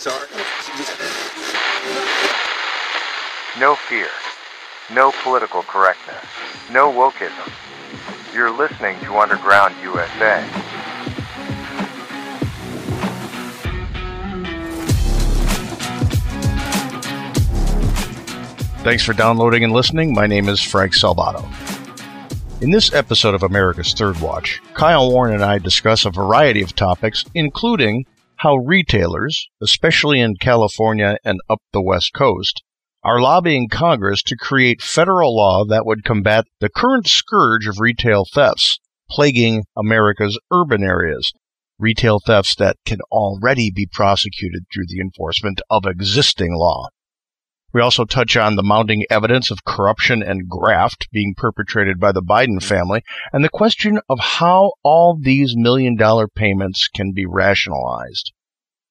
Sorry. No fear. No political correctness. No wokeism. You're listening to Underground USA. Thanks for downloading and listening. My name is Frank Salvato. In this episode of America's Third Watch, Kyle Warren and I discuss a variety of topics, including how retailers, especially in California and up the West Coast, are lobbying Congress to create federal law that would combat the current scourge of retail thefts plaguing America's urban areas. Retail thefts that can already be prosecuted through the enforcement of existing law. We also touch on the mounting evidence of corruption and graft being perpetrated by the Biden mm-hmm. family and the question of how all these million dollar payments can be rationalized.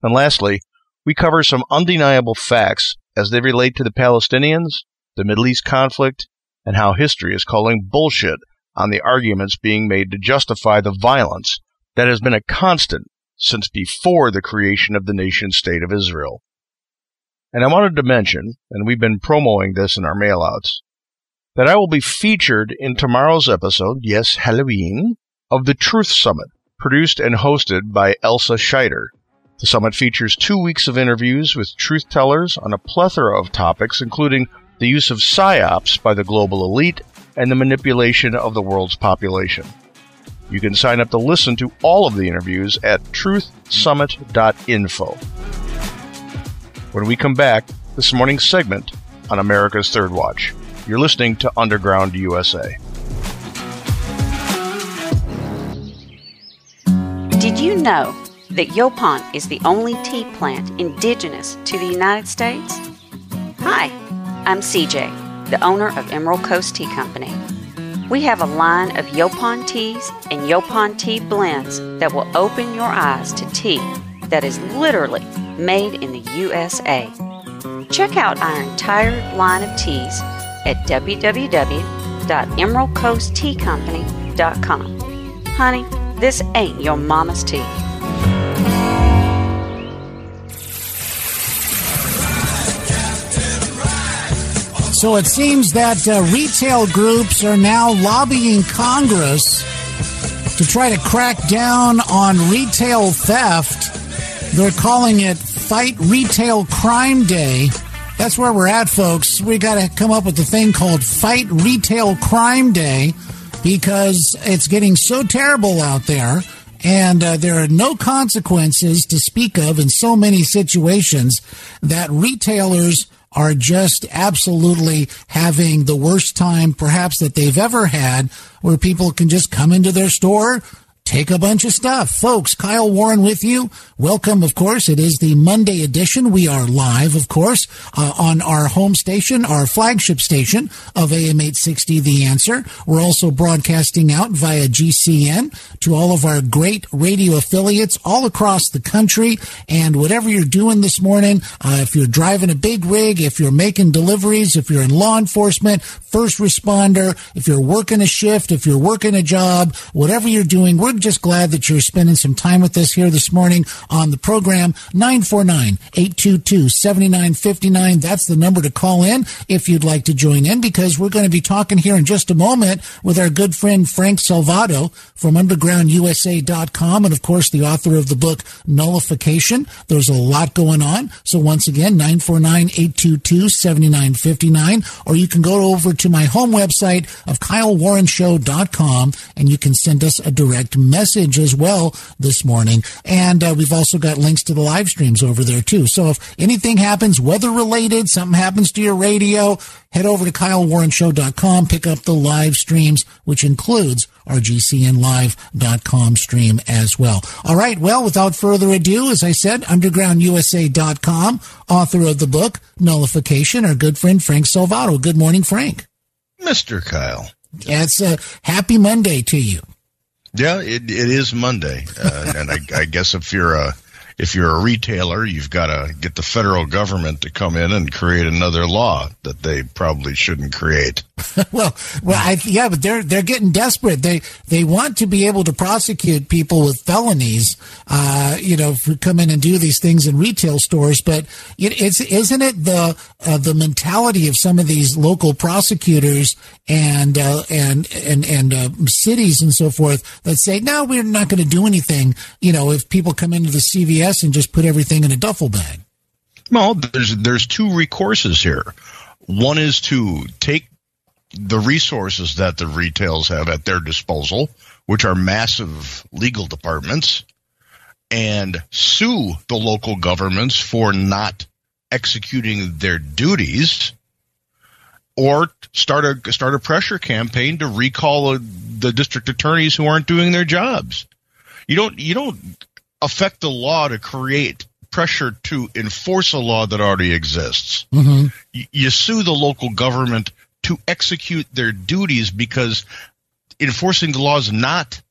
And lastly, we cover some undeniable facts as they relate to the Palestinians, the Middle East conflict, and how history is calling bullshit on the arguments being made to justify the violence that has been a constant since before the creation of the nation state of Israel. And I wanted to mention, and we've been promoting this in our mailouts, that I will be featured in tomorrow's episode, yes, Halloween, of the Truth Summit, produced and hosted by Elsa Scheider. The summit features two weeks of interviews with truth tellers on a plethora of topics, including the use of psyops by the global elite and the manipulation of the world's population. You can sign up to listen to all of the interviews at truthsummit.info. When we come back, this morning's segment on America's Third Watch. You're listening to Underground USA. Did you know that Yaupon is the only tea plant indigenous to the United States? Hi, I'm CJ, the owner of Emerald Coast Tea Company. We have a line of Yaupon teas and Yaupon tea blends that will open your eyes to tea that is literally made in the USA. Check out our entire line of teas at www.emeraldcoastteacompany.com. Honey, this ain't your mama's tea. So it seems that uh, retail groups are now lobbying Congress to try to crack down on retail theft. They're calling it Fight Retail Crime Day. That's where we're at, folks. We got to come up with a thing called Fight Retail Crime Day because it's getting so terrible out there and uh, there are no consequences to speak of in so many situations that retailers are just absolutely having the worst time perhaps that they've ever had where people can just come into their store take a bunch of stuff. Folks, Kyle Warren with you. Welcome, of course. It is the Monday edition. We are live, of course, uh, on our home station, our flagship station of AM 860 The Answer. We're also broadcasting out via GCN to all of our great radio affiliates all across the country. And whatever you're doing this morning, uh, if you're driving a big rig, if you're making deliveries, if you're in law enforcement, first responder, if you're working a shift, if you're working a job, whatever you're doing, we're just glad that you're spending some time with us here this morning on the program. 949-822-7959. That's the number to call in if you'd like to join in because we're going to be talking here in just a moment with our good friend Frank Salvato from undergroundusa.com and of course the author of the book Nullification. There's a lot going on. So once again, 949-822-7959 or you can go over to my home website of kylewarrenshow.com and you can send us a direct message as well this morning. And uh, we've also got links to the live streams over there too. So if anything happens weather related, something happens to your radio, head over to kylewarrenshow.com, pick up the live streams, which includes our GCNlive.com stream as well. All right. Well, without further ado, as I said, undergroundusa.com, author of the book Nullification, our good friend Frank Salvato. Good morning, Frank. Mr. Kyle. It's a happy Monday to you. Yeah, it, it is Monday, uh, and I, I, guess if you're a if you're a retailer, you've got to get the federal government to come in and create another law that they probably shouldn't create. well, well, I, yeah, but they're they're getting desperate. They they want to be able to prosecute people with felonies, uh, you know, for come in and do these things in retail stores. But it, it's isn't it the uh, the mentality of some of these local prosecutors and uh, and and and uh, cities and so forth that say, no, we're not going to do anything. You know, if people come into the CVS and just put everything in a duffel bag? Well, there's there's two recourses here. One is to take the resources that the retails have at their disposal, which are massive legal departments, and sue the local governments for not executing their duties, or start a start a pressure campaign to recall the district attorneys who aren't doing their jobs. You don't you don't affect the law to create pressure to enforce a law that already exists. Mm-hmm. You, you sue the local government to execute their duties because enforcing the law is not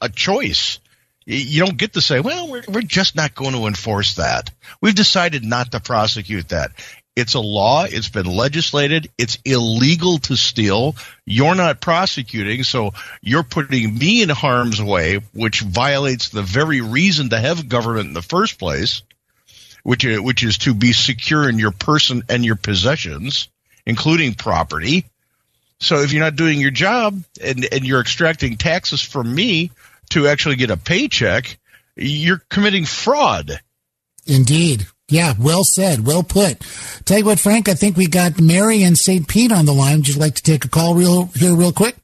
a choice. You don't get to say, well, we're, we're just not going to enforce that. We've decided not to prosecute that. It's a law. It's been legislated. It's illegal to steal. You're not prosecuting, so you're putting me in harm's way, which violates the very reason to have government in the first place, which is, which is to be secure in your person and your possessions, including property. So if you're not doing your job and, and you're extracting taxes from me to actually get a paycheck, you're committing fraud. Indeed. Yeah, well said. Well put. Tell you what, Frank, I think we got Mary and St. Pete on the line. Would you like to take a call real here real quick?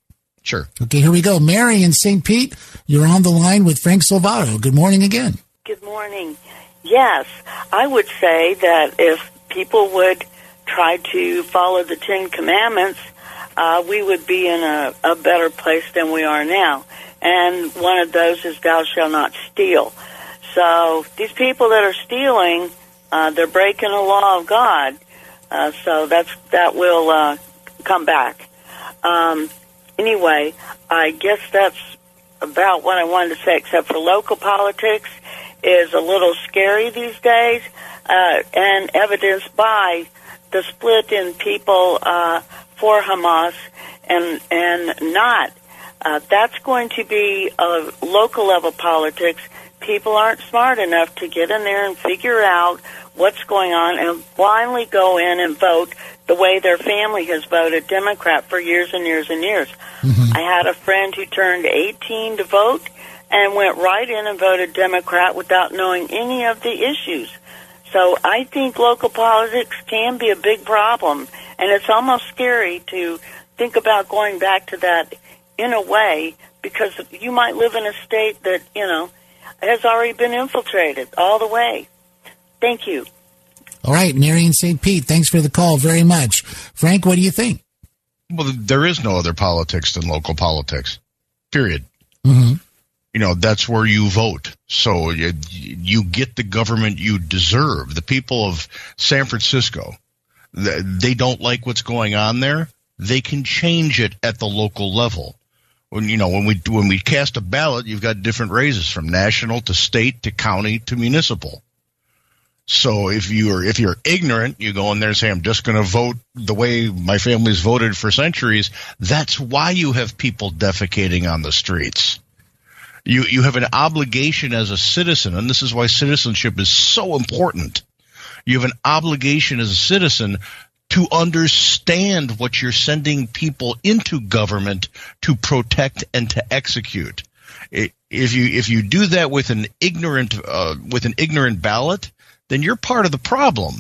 Sure. Okay, here we go. Mary and St. Pete, you're on the line with Frank Salvato. Good morning again. Good morning. Yes, I would say that if people would try to follow the Ten Commandments, uh, we would be in a, a better place than we are now. And one of those is thou shalt not steal. So these people that are stealing, uh, they're breaking the law of God. Uh, so that's that will uh, come back. Um, anyway, I guess that's about what I wanted to say. Except for local politics is a little scary these days, uh, and evidenced by the split in people uh, for Hamas and and not. Uh, that's going to be a local level politics. People aren't smart enough to get in there and figure out what's going on and blindly go in and vote the way their family has voted Democrat for years and years and years. Mm-hmm. I had a friend who turned 18 to vote and went right in and voted Democrat without knowing any of the issues. So I think local politics can be a big problem, and it's almost scary to think about going back to that in a way because you might live in a state that, you know, has already been infiltrated all the way. Thank you. All right, Marion St. Pete, thanks for the call very much. Frank, what do you think? Well, there is no other politics than local politics, period. Mm-hmm. You know, that's where you vote. So you, you get the government you deserve. The people of San Francisco, they don't like what's going on there. They can change it at the local level when you know when we when we cast a ballot, you've got different raises from national to state to county to municipal. So if you're if you're ignorant, you go in there and say, "I'm just going to vote the way my family's voted for centuries." That's why you have people defecating on the streets. You you have an obligation as a citizen, and this is why citizenship is so important. You have an obligation as a citizen to understand what you're sending people into government to protect and to execute. If you if you do that with an ignorant uh, with an ignorant ballot, then you're part of the problem.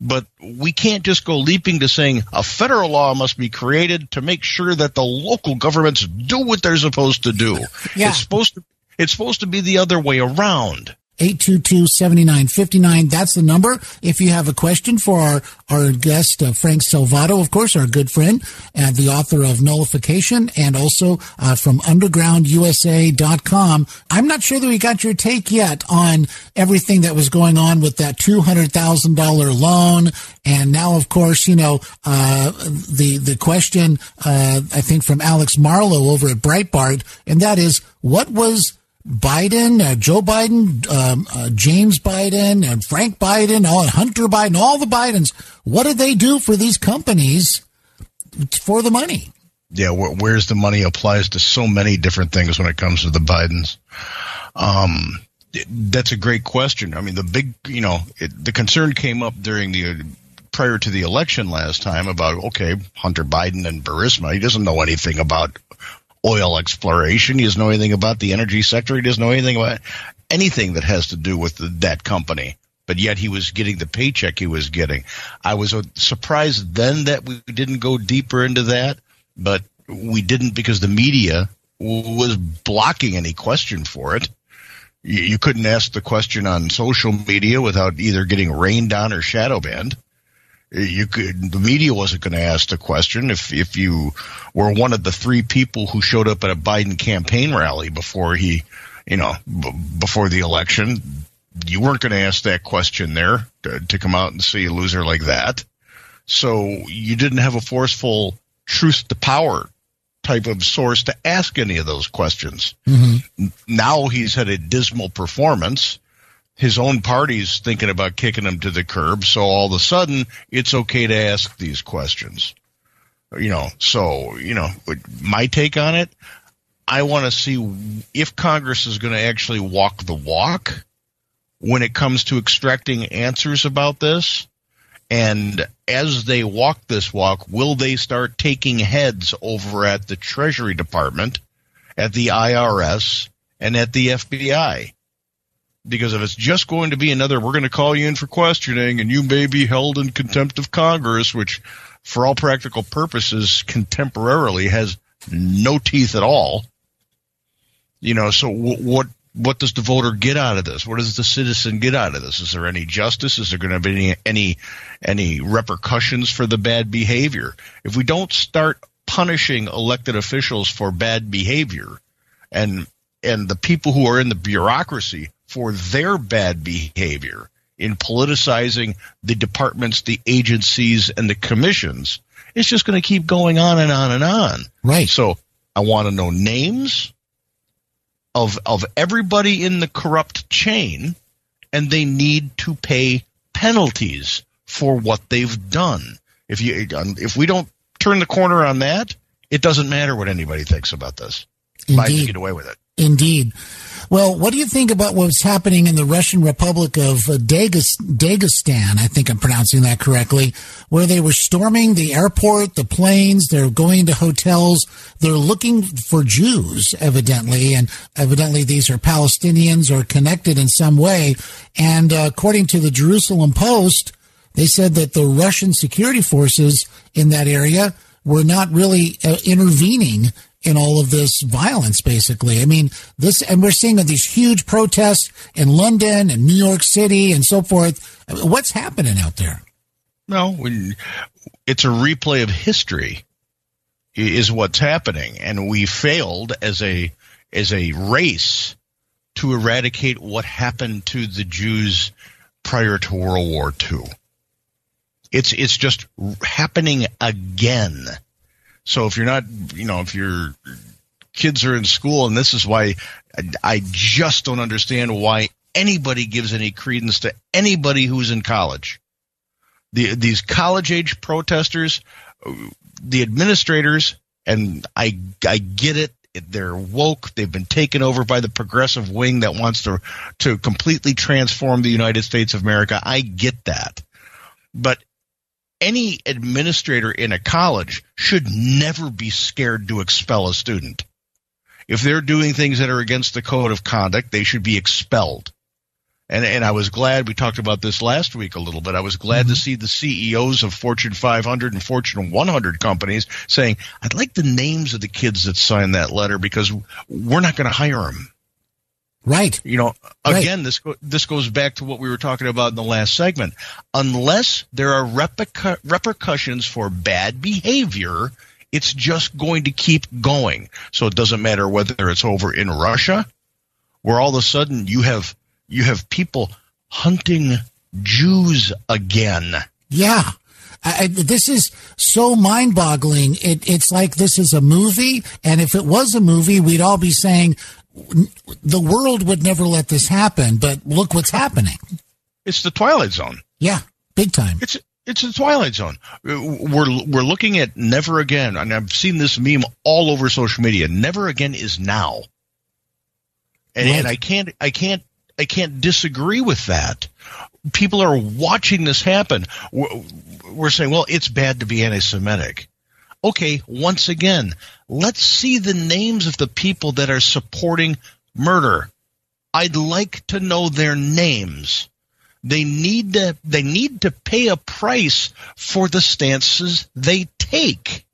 But we can't just go leaping to saying a federal law must be created to make sure that the local governments do what they're supposed to do. Yeah. It's supposed to it's supposed to be the other way around. 822-7959. That's the number. If you have a question for our, our guest, uh, Frank Salvato, of course, our good friend and the author of Nullification and also uh, from undergroundusa.com. I'm not sure that we got your take yet on everything that was going on with that $200,000 loan. And now, of course, you know, uh, the, the question, uh, I think from Alex Marlow over at Breitbart, and that is, what was Biden, uh, Joe Biden, um, uh, James Biden, and Frank Biden, all Hunter Biden, all the Bidens. What did they do for these companies for the money? Yeah, wh- where's the money applies to so many different things when it comes to the Bidens. Um, that's a great question. I mean, the big, you know, it, the concern came up during the prior to the election last time about okay, Hunter Biden and Burisma. He doesn't know anything about oil exploration. He doesn't know anything about the energy sector. He doesn't know anything about anything that has to do with the, that company. But yet he was getting the paycheck he was getting. I was uh, surprised then that we didn't go deeper into that, but we didn't because the media was blocking any question for it you couldn't ask the question on social media without either getting rained on or shadow banned. You could, the media wasn't going to ask the question if, if you were one of the three people who showed up at a Biden campaign rally before he, you know, b- before the election. You weren't going to ask that question there to, to come out and see a loser like that. So you didn't have a forceful truth to power type of source to ask any of those questions. Mm-hmm. Now he's had a dismal performance. His own party's thinking about kicking him to the curb. So all of a sudden, it's okay to ask these questions. You know, so, you know, my take on it, I want to see if Congress is going to actually walk the walk when it comes to extracting answers about this and as they walk this walk, will they start taking heads over at the Treasury Department, at the IRS, and at the FBI? Because if it's just going to be another, we're going to call you in for questioning and you may be held in contempt of Congress, which for all practical purposes contemporarily has no teeth at all. You know, so w- what what does the voter get out of this? What does the citizen get out of this? Is there any justice? Is there going to be any, any any repercussions for the bad behavior? If we don't start punishing elected officials for bad behavior, and and the people who are in the bureaucracy for their bad behavior in politicizing the departments, the agencies, and the commissions, it's just going to keep going on and on and on. Right. So I want to know names of of everybody in the corrupt chain, and they need to pay penalties for what they've done. If you um, if we don't turn the corner on that, it doesn't matter what anybody thinks about this. Indeed. get away with it. Indeed. Well, what do you think about what's happening in the Russian Republic of uh, Dagestan? I think I'm pronouncing that correctly, where they were storming the airport, the planes, they're going to hotels, they're looking for Jews, evidently, and evidently these are Palestinians or connected in some way. And uh, according to the Jerusalem Post, they said that the Russian security forces in that area were not really uh, intervening in all of this violence, basically. I mean, this, and we're seeing these huge protests in London and New York City and so forth. What's happening out there? No, it's a replay of history is what's happening. And we failed as a, as a race to eradicate what happened to the Jews prior to World War II. It's, it's just happening again so if you're not, you know, if your kids are in school, and this is why I just don't understand why anybody gives any credence to anybody who's in college. The, these college age protesters, the administrators, and I, I get it. They're woke. They've been taken over by the progressive wing that wants to, to completely transform the United States of America. I get that. But any administrator in a college should never be scared to expel a student. If they're doing things that are against the code of conduct, they should be expelled. And, and I was glad we talked about this last week a little bit. I was glad mm-hmm. to see the CEOs of Fortune 500 and Fortune 100 companies saying, I'd like the names of the kids that signed that letter because we're not going to hire them. Right. You know, again, right. this this goes back to what we were talking about in the last segment. Unless there are repercu- repercussions for bad behavior, it's just going to keep going. So it doesn't matter whether it's over in Russia, where all of a sudden you have you have people hunting Jews again. Yeah. I, this is so mind boggling. It, it's like this is a movie. And if it was a movie, we'd all be saying, the world would never let this happen, but look what's happening. It's the Twilight Zone. Yeah, big time. It's it's the Twilight Zone. We're we're looking at never again, and I've seen this meme all over social media. Never again is now, and, right. and I can't I can't I can't disagree with that. People are watching this happen. We're saying, well, it's bad to be anti-Semitic. Okay, once again, let's see the names of the people that are supporting murder. I'd like to know their names. They need to they need to pay a price for the stances they take.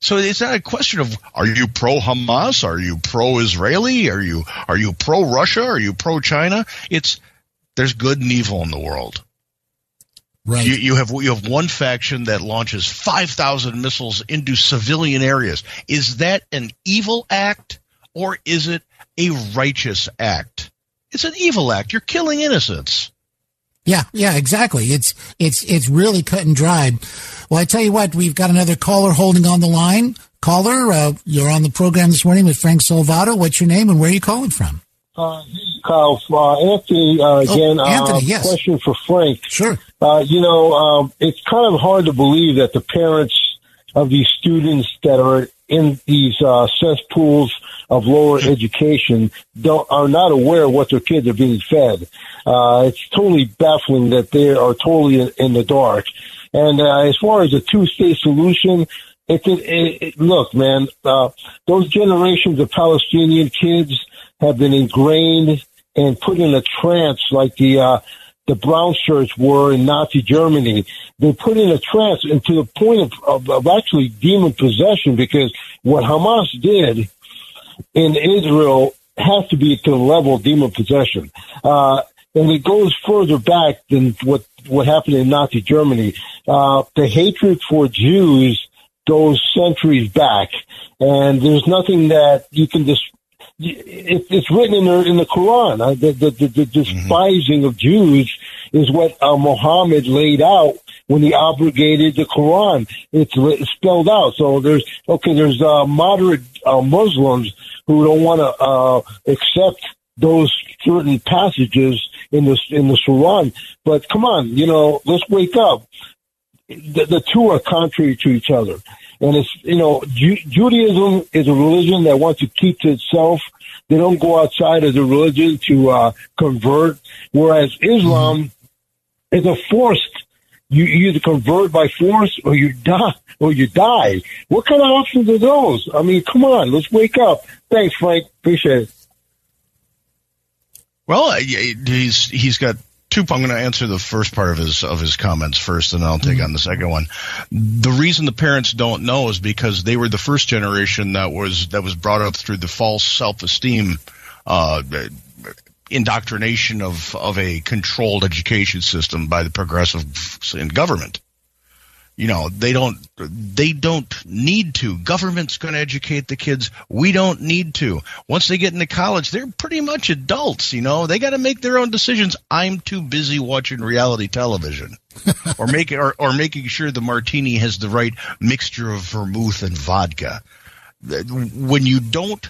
So it's not a question of are you pro Hamas? Are you pro Israeli? Are you are you pro Russia? Are you pro China? It's there's good and evil in the world. Right. You, you have you have one faction that launches five thousand missiles into civilian areas. Is that an evil act or is it a righteous act? It's an evil act. You're killing innocents. Yeah, yeah, exactly. It's it's it's really cut and dried. Well, I tell you what, we've got another caller holding on the line. Caller, uh, you're on the program this morning with Frank Salvato. What's your name and where are you calling from? Uh, Kyle, uh, Anthony uh, oh, again. Oh, Anthony, yes. Question for Frank. Sure. Uh, you know, um, it's kind of hard to believe that the parents of these students that are in these uh, cesspools of lower education don't are not aware of what their kids are being fed. Uh, it's totally baffling that they are totally in, in the dark. And uh, as far as a two-state solution, it, it, it look, man, uh, those generations of Palestinian kids have been ingrained and put in a trance like the uh, the brown shirts were in Nazi Germany. They put in a trance and to the point of, of, of actually demon possession because what Hamas did in Israel has to be to the level of demon possession. Uh, and it goes further back than what, what happened in Nazi Germany. Uh, the hatred for Jews goes centuries back, and there's nothing that you can just it's written in the in the Quran. The, the, the, the despising mm-hmm. of Jews is what uh, Muhammad laid out when he abrogated the Quran. It's, it's spelled out. So there's okay. There's uh, moderate uh, Muslims who don't want to uh, accept those certain passages in the in the Quran. But come on, you know, let's wake up. The, the two are contrary to each other. And it's, you know, Ju- Judaism is a religion that wants to keep to itself. They don't go outside as a religion to uh, convert. Whereas Islam mm-hmm. is a forced, you, you either convert by force or you die, or you die. What kind of options are those? I mean, come on, let's wake up. Thanks, Frank. Appreciate it. Well, he's he's got I'm going to answer the first part of his of his comments first, and I'll take mm-hmm. on the second one. The reason the parents don't know is because they were the first generation that was that was brought up through the false self esteem. Uh, indoctrination of, of a controlled education system by the progressives in government you know they don't they don't need to. Government's going to educate the kids. We don't need to. Once they get into college they're pretty much adults you know? They got to make their own decisions. I'm too busy watching reality television. Or making or, or making sure the martini has the right mixture of vermouth and vodka. When you don't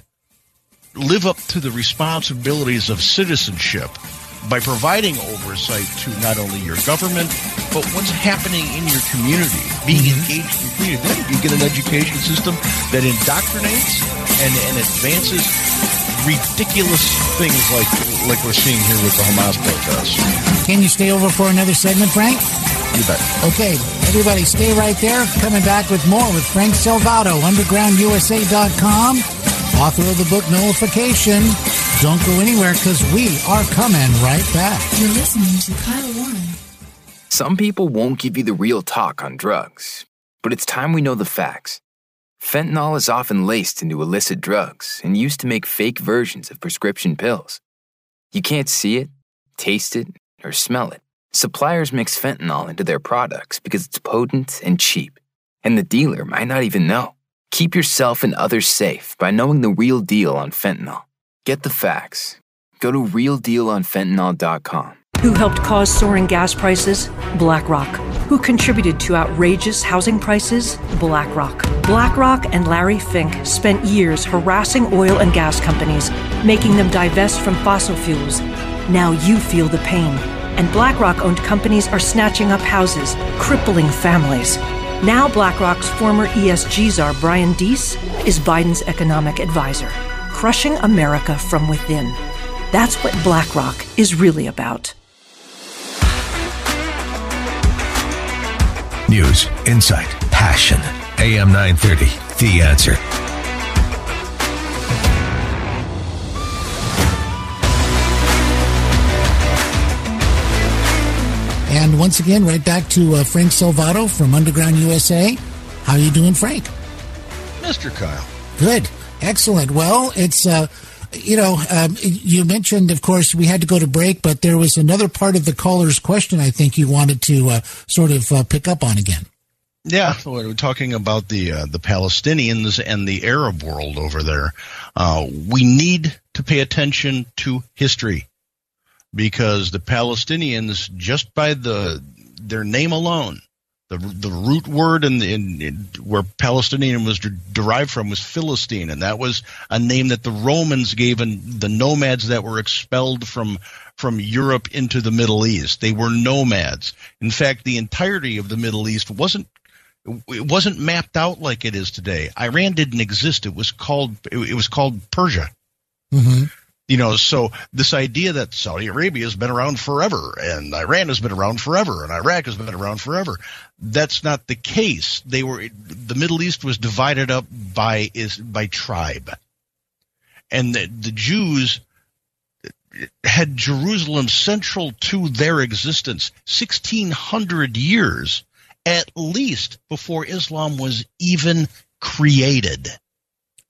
live up to the responsibilities of citizenship by providing oversight to not only your government, but what's happening in your community, being mm-hmm. engaged in community. Then you get an education system that indoctrinates and, and advances ridiculous things like like we're seeing here with the Hamas protests. Can you stay over for another segment, Frank? You bet. Okay, everybody stay right there. Coming back with more with Frank Salvato, undergroundusa.com, author of the book Nullification. Don't go anywhere because we are coming right back. You're listening to Kyle Warren. Some people won't give you the real talk on drugs, but it's time we know the facts. Fentanyl is often laced into illicit drugs and used to make fake versions of prescription pills. You can't see it, taste it, or smell it. Suppliers mix fentanyl into their products because it's potent and cheap, and the dealer might not even know. Keep yourself and others safe by knowing the real deal on fentanyl. Get the facts. Go to realdealonfentanyl.com. Who helped cause soaring gas prices? BlackRock. Who contributed to outrageous housing prices? BlackRock. BlackRock and Larry Fink spent years harassing oil and gas companies, making them divest from fossil fuels. Now you feel the pain. And BlackRock owned companies are snatching up houses, crippling families. Now, BlackRock's former ESG czar, Brian Deese, is Biden's economic advisor, crushing America from within. That's what BlackRock is really about. News, insight, passion. AM 930, The Answer. And once again, right back to uh, Frank Salvato from Underground USA. How are you doing, Frank? Mr. Kyle. Good. Excellent. Well, it's, uh, you know, um, you mentioned, of course, we had to go to break, but there was another part of the caller's question I think you wanted to uh, sort of uh, pick up on again. Yeah, we're talking about the uh, the Palestinians and the Arab world over there. Uh, we need to pay attention to history because the Palestinians, just by the their name alone, the the root word in, in, in where Palestinian was de- derived from was Philistine, and that was a name that the Romans gave and the nomads that were expelled from from Europe into the Middle East. They were nomads. In fact, the entirety of the Middle East wasn't it wasn't mapped out like it is today. Iran didn't exist. It was called it, was called Persia. Mm-hmm. You know, so this idea that Saudi Arabia has been around forever and Iran has been around forever and Iraq has been around forever. That's not the case. They were the Middle East was divided up by is by tribe. And the, the Jews had Jerusalem central to their existence 1600 years at least before Islam was even created.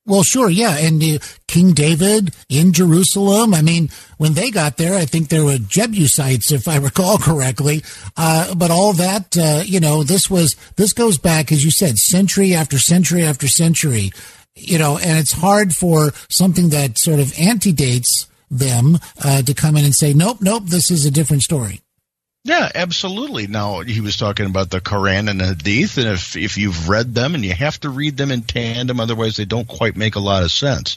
Well, sure, yeah. And uh, King David in Jerusalem. I mean, when they got there, I think there were Jebusites, if I recall correctly. Uh, but all that, uh, you know, this was, this goes back, as you said, century after century after century, you know, and it's hard for something that sort of antedates them uh, to come in and say, nope, nope, this is a different story. Yeah, absolutely. Now he was talking about the Quran and the Hadith, and if if you've read them, and you have to read them in tandem, otherwise they don't quite make a lot of sense.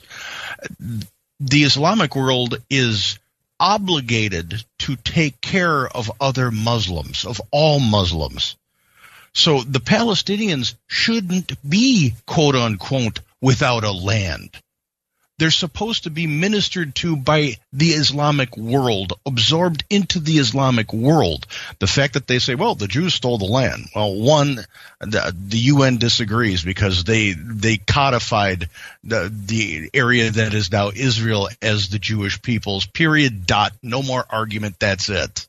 The Islamic world is obligated to take care of other Muslims, of all Muslims. So the Palestinians shouldn't be quote unquote without a land they're supposed to be ministered to by the Islamic world, absorbed into the Islamic world. The fact that they say, well, the Jews stole the land. Well, one, the, the UN disagrees because they, they codified the, the area that is now Israel as the Jewish people's period dot. No more argument. That's it.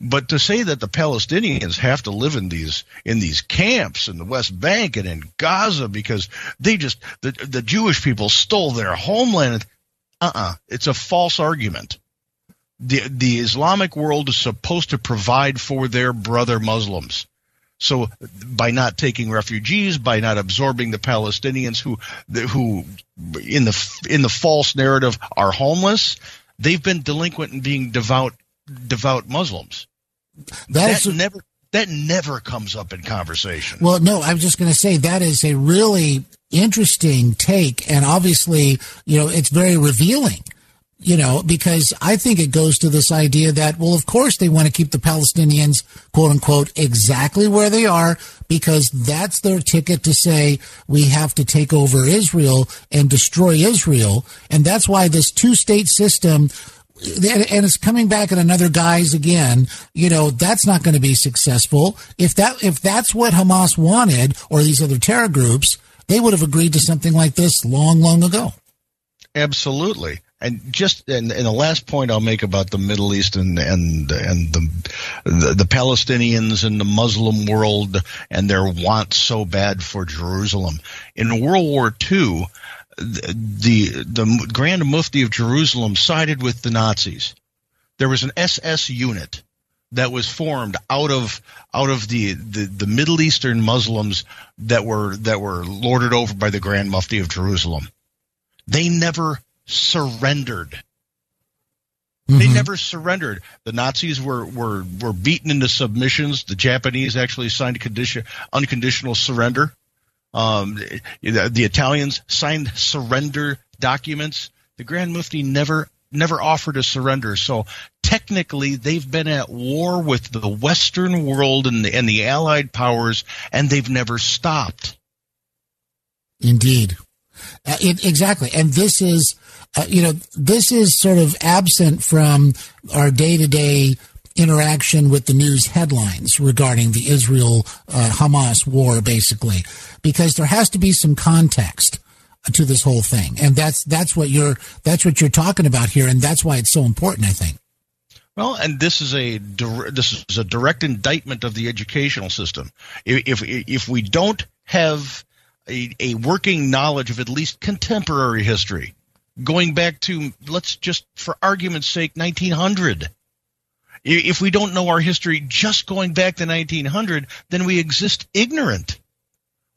But to say that the Palestinians have to live in these in these camps in the West Bank and in Gaza because they just the the Jewish people stole their homeland, uh uh-uh, uh, it's a false argument. The the Islamic world is supposed to provide for their brother Muslims. So by not taking refugees, by not absorbing the Palestinians who who in the in the false narrative are homeless, they've been delinquent in being devout devout Muslims that, that never that never comes up in conversation. Well, no, I was just going to say that is a really interesting take, and obviously, you know, it's very revealing. You know, because I think it goes to this idea that, well, of course they want to keep the Palestinians, quote unquote, exactly where they are, because that's their ticket to say we have to take over Israel and destroy Israel. And that's why this two state system and it's coming back in another guise again. You know, that's not going to be successful. If that, if that's what Hamas wanted or these other terror groups, they would have agreed to something like this long, long ago. Absolutely. And just and, and the last point I'll make about the Middle East and and and the, the, the Palestinians and the Muslim world and their want so bad for Jerusalem in World War II, the the Grand Mufti of Jerusalem sided with the Nazis. There was an SS unit that was formed out of out of the, the, the Middle Eastern Muslims that were that were lorded over by the Grand Mufti of Jerusalem. They never surrendered. They mm-hmm. never surrendered. The Nazis were, were, were beaten into submissions. The Japanese actually signed condition, unconditional surrender. Um, the, the Italians signed surrender documents. The Grand Mufti never never offered a surrender. So technically, they've been at war with the Western world and the, and the Allied powers, and they've never stopped. Indeed, uh, it, exactly. And this is, uh, you know, this is sort of absent from our day to day interaction with the news headlines regarding the Israel uh, Hamas war, basically, because there has to be some context to this whole thing, and that's that's what you're that's what you're talking about here, and that's why it's so important. I think. Well, and this is a this is a direct indictment of the educational system. If if we don't have a, a working knowledge of at least contemporary history, going back to let's just for argument's sake, 1900. If we don't know our history just going back to 1900, then we exist ignorant.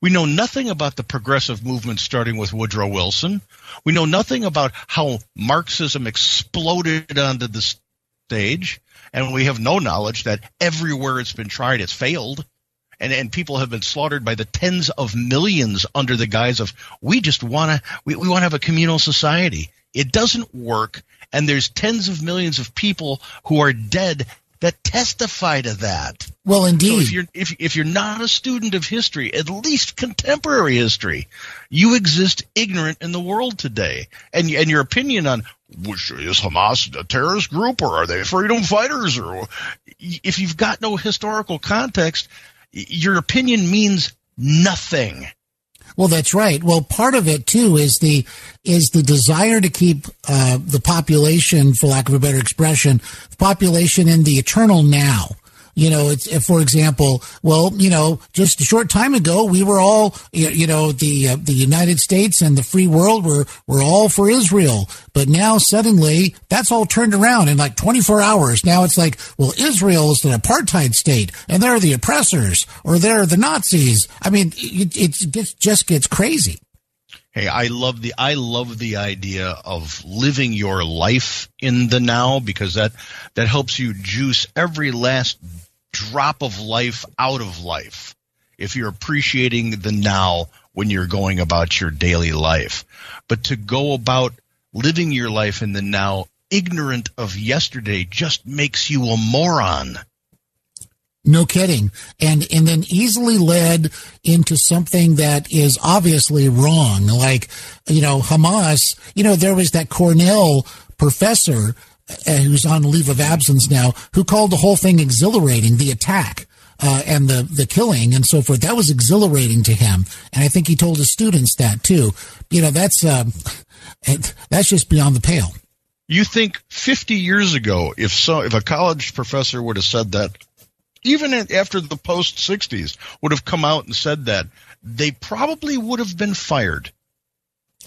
We know nothing about the progressive movement starting with Woodrow Wilson. We know nothing about how Marxism exploded onto the stage. And we have no knowledge that everywhere it's been tried, it's failed. And, and people have been slaughtered by the tens of millions under the guise of we just want to we, we want to have a communal society. It doesn't work, and there's tens of millions of people who are dead that testify to that. Well, indeed. So if you're if if you're not a student of history, at least contemporary history, you exist ignorant in the world today. And and your opinion on which is Hamas a terrorist group or are they freedom fighters or if you've got no historical context, your opinion means nothing. Well, that's right. Well, part of it too is the is the desire to keep uh, the population, for lack of a better expression, population in the eternal now. You know, it's, for example, well, you know, just a short time ago, we were all, you know, the uh, the United States and the free world were were all for Israel, but now suddenly that's all turned around in like 24 hours. Now it's like, well, Israel is an apartheid state, and they're the oppressors, or they're the Nazis. I mean, it, it gets, just gets crazy. Hey, I love the I love the idea of living your life in the now because that that helps you juice every last drop of life out of life if you're appreciating the now when you're going about your daily life. But to go about living your life in the now ignorant of yesterday just makes you a moron. No kidding. And and then easily led into something that is obviously wrong. Like, you know, Hamas, you know, there was that Cornell professor who's on leave of absence now, who called the whole thing exhilarating, the attack. Uh, and the, the killing and so forth. That was exhilarating to him. And I think he told his students that too. You know, that's, um, that's just beyond the pale. You think 50 years ago, if so, if a college professor would have said that, even after the post 60s would have come out and said that, they probably would have been fired.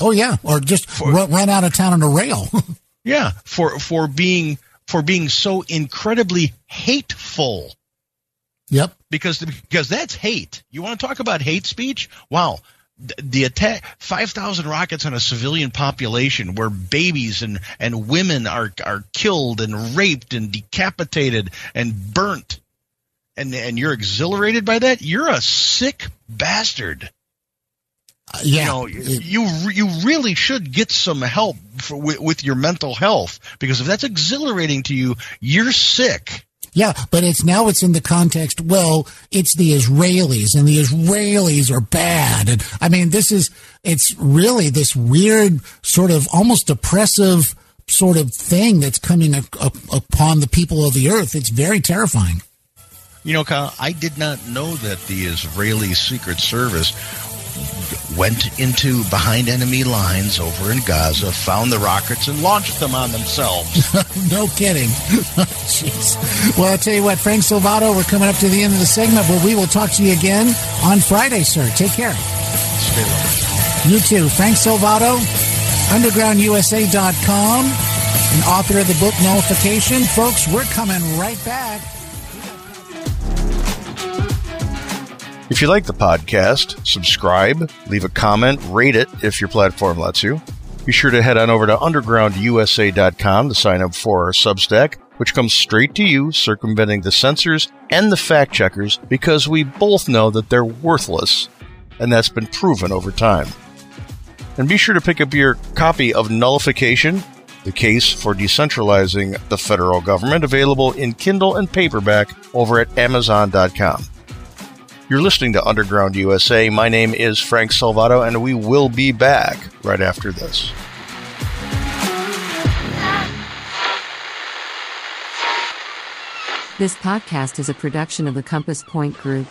Oh yeah, or just for, run, run out of town on a rail. Yeah, for for being for being so incredibly hateful. Yep. Because because that's hate. You want to talk about hate speech? Wow. The, the attack 5000 rockets on a civilian population where babies and and women are are killed and raped and decapitated and burnt. And and you're exhilarated by that? You're a sick bastard. Yeah, you know, you you really should get some help for, with, with your mental health because if that's exhilarating to you, you're sick. Yeah, but it's now it's in the context. Well, it's the Israelis, and the Israelis are bad. And I mean, this is it's really this weird sort of almost oppressive sort of thing that's coming a, a, upon the people of the earth. It's very terrifying. You know, Kyle, I did not know that the Israeli Secret Service went into behind enemy lines over in Gaza, found the rockets, and launched them on themselves. no kidding. Jeez. well, I'll tell you what, Frank Salvato, we're coming up to the end of the segment, but we will talk to you again on Friday, sir. Take care. Stay low. You too. Frank Salvato, undergroundusa.com, and author of the book Nullification. Folks, we're coming right back. If you like the podcast, subscribe, leave a comment, rate it if your platform lets you. Be sure to head on over to undergroundusa.com to sign up for our Substack, which comes straight to you, circumventing the censors and the fact checkers because we both know that they're worthless, and that's been proven over time. And be sure to pick up your copy of Nullification, the case for decentralizing the federal government, available in Kindle and paperback over at Amazon.com. You're listening to Underground USA. My name is Frank Salvato, and we will be back right after this. This podcast is a production of the Compass Point Group.